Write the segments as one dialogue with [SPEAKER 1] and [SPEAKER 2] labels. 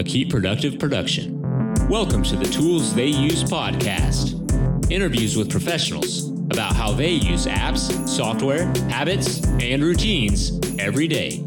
[SPEAKER 1] a Keep Productive production. Welcome to the Tools They Use podcast. Interviews with professionals about how they use apps, software, habits, and routines every day.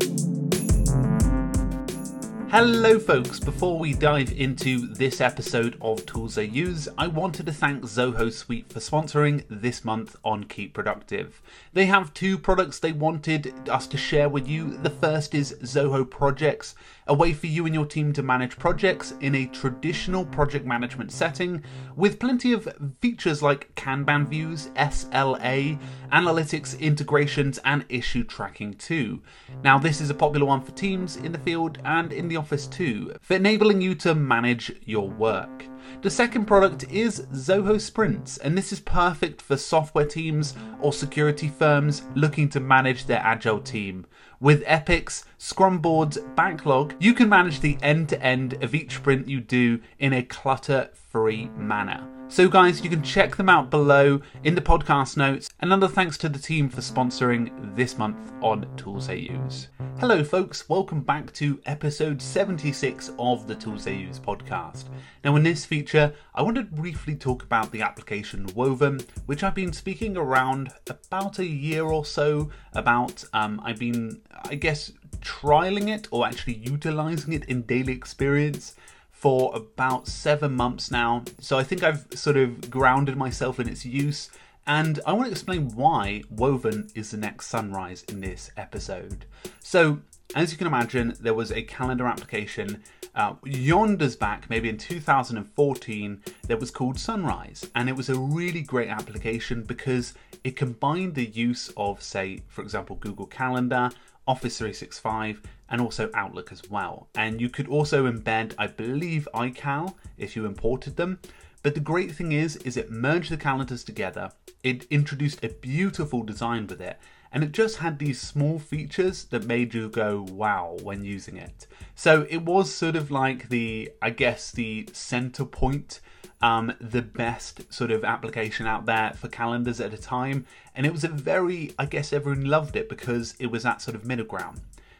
[SPEAKER 2] Hello, folks. Before we dive into this episode of Tools They Use, I wanted to thank Zoho Suite for sponsoring this month on Keep Productive. They have two products they wanted us to share with you. The first is Zoho Projects, a way for you and your team to manage projects in a traditional project management setting with plenty of features like Kanban views, SLA, analytics integrations, and issue tracking too. Now, this is a popular one for teams in the field and in the Office too, for enabling you to manage your work. The second product is Zoho Sprints, and this is perfect for software teams or security firms looking to manage their agile team. With Epics, Scrum boards, backlog, you can manage the end to end of each sprint you do in a clutter free manner. So, guys, you can check them out below in the podcast notes. Another thanks to the team for sponsoring this month on Tools They Use. Hello, folks. Welcome back to episode 76 of the Tools They Use podcast. Now, in this feature, I want to briefly talk about the application Woven, which I've been speaking around about a year or so about. Um, I've been, I guess, trialing it or actually utilizing it in daily experience for about seven months now. So I think I've sort of grounded myself in its use. And I want to explain why Woven is the next sunrise in this episode. So, as you can imagine, there was a calendar application uh, yonders back, maybe in 2014, that was called Sunrise. And it was a really great application because it combined the use of, say, for example, Google Calendar, Office 365, and also Outlook as well. And you could also embed, I believe, iCal if you imported them. But the great thing is, is it merged the calendars together. It introduced a beautiful design with it, and it just had these small features that made you go wow when using it. So it was sort of like the, I guess, the center point um, the best sort of application out there for calendars at a time. And it was a very, I guess everyone loved it because it was that sort of middle ground.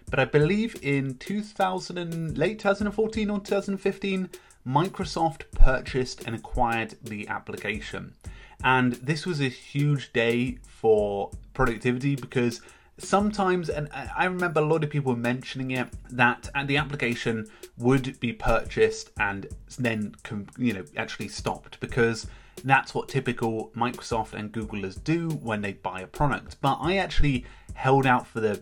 [SPEAKER 2] But I believe in 2000 and late 2014 or 2015, Microsoft purchased and acquired the application. And this was a huge day for productivity because sometimes, and I remember a lot of people mentioning it, that uh, the application would be purchased and then, you know, actually stopped because that's what typical Microsoft and Googlers do when they buy a product. But I actually held out for the,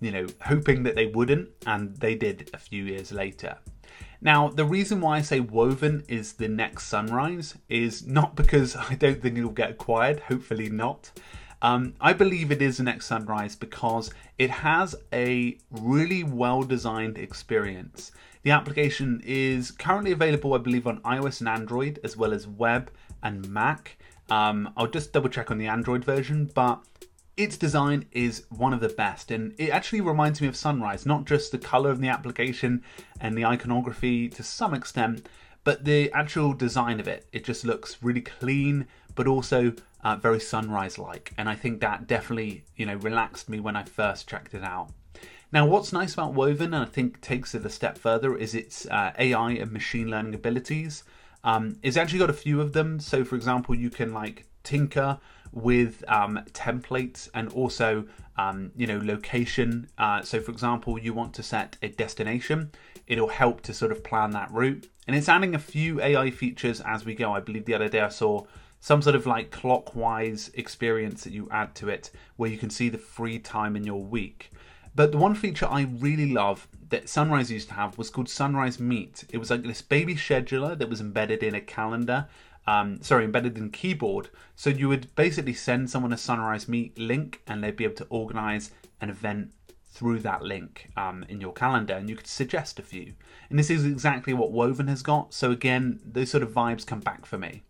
[SPEAKER 2] you know, hoping that they wouldn't, and they did a few years later. Now, the reason why I say Woven is the next sunrise is not because I don't think it'll get acquired, hopefully not. Um, I believe it is the next sunrise because it has a really well designed experience. The application is currently available, I believe, on iOS and Android, as well as web and Mac. Um, I'll just double check on the Android version, but its design is one of the best, and it actually reminds me of Sunrise, not just the color of the application and the iconography to some extent, but the actual design of it. It just looks really clean, but also uh, very sunrise like. And I think that definitely, you know, relaxed me when I first checked it out. Now, what's nice about Woven, and I think takes it a step further, is its uh, AI and machine learning abilities. Um, it's actually got a few of them. So, for example, you can like tinker with um, templates and also, um, you know, location. Uh, so, for example, you want to set a destination, it'll help to sort of plan that route. And it's adding a few AI features as we go. I believe the other day I saw some sort of like clockwise experience that you add to it where you can see the free time in your week. But the one feature I really love that Sunrise used to have was called Sunrise Meet. It was like this baby scheduler that was embedded in a calendar, um, sorry, embedded in keyboard. So you would basically send someone a Sunrise Meet link and they'd be able to organize an event through that link um, in your calendar and you could suggest a few. And this is exactly what Woven has got. So again, those sort of vibes come back for me.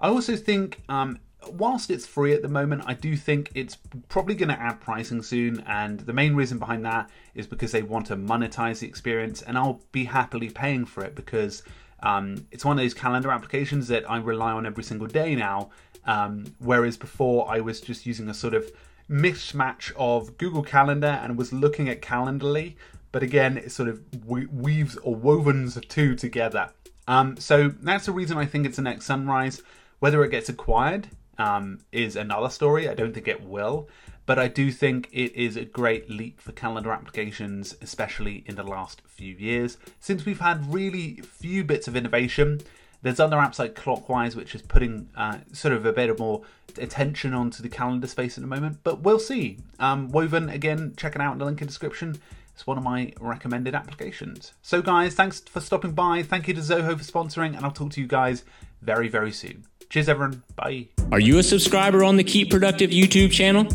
[SPEAKER 2] I also think, um, whilst it's free at the moment, I do think it's probably going to add pricing soon. And the main reason behind that is because they want to monetize the experience, and I'll be happily paying for it because um, it's one of those calendar applications that I rely on every single day now. Um, whereas before, I was just using a sort of mismatch of Google Calendar and was looking at Calendly, but again, it sort of weaves or wovens the two together. Um, so that's the reason I think it's the next Sunrise. Whether it gets acquired um, is another story. I don't think it will, but I do think it is a great leap for calendar applications, especially in the last few years, since we've had really few bits of innovation. There's other apps like Clockwise, which is putting uh, sort of a bit more attention onto the calendar space at the moment, but we'll see. Um, Woven, again, check it out in the link in the description. It's one of my recommended applications. So, guys, thanks for stopping by. Thank you to Zoho for sponsoring, and I'll talk to you guys very, very soon. Cheers, everyone. Bye.
[SPEAKER 1] Are you a subscriber on the Keep Productive YouTube channel?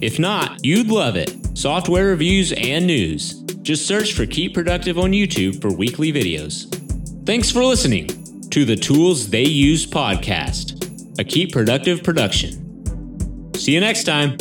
[SPEAKER 1] If not, you'd love it. Software reviews and news. Just search for Keep Productive on YouTube for weekly videos. Thanks for listening to the Tools They Use podcast, a Keep Productive production. See you next time.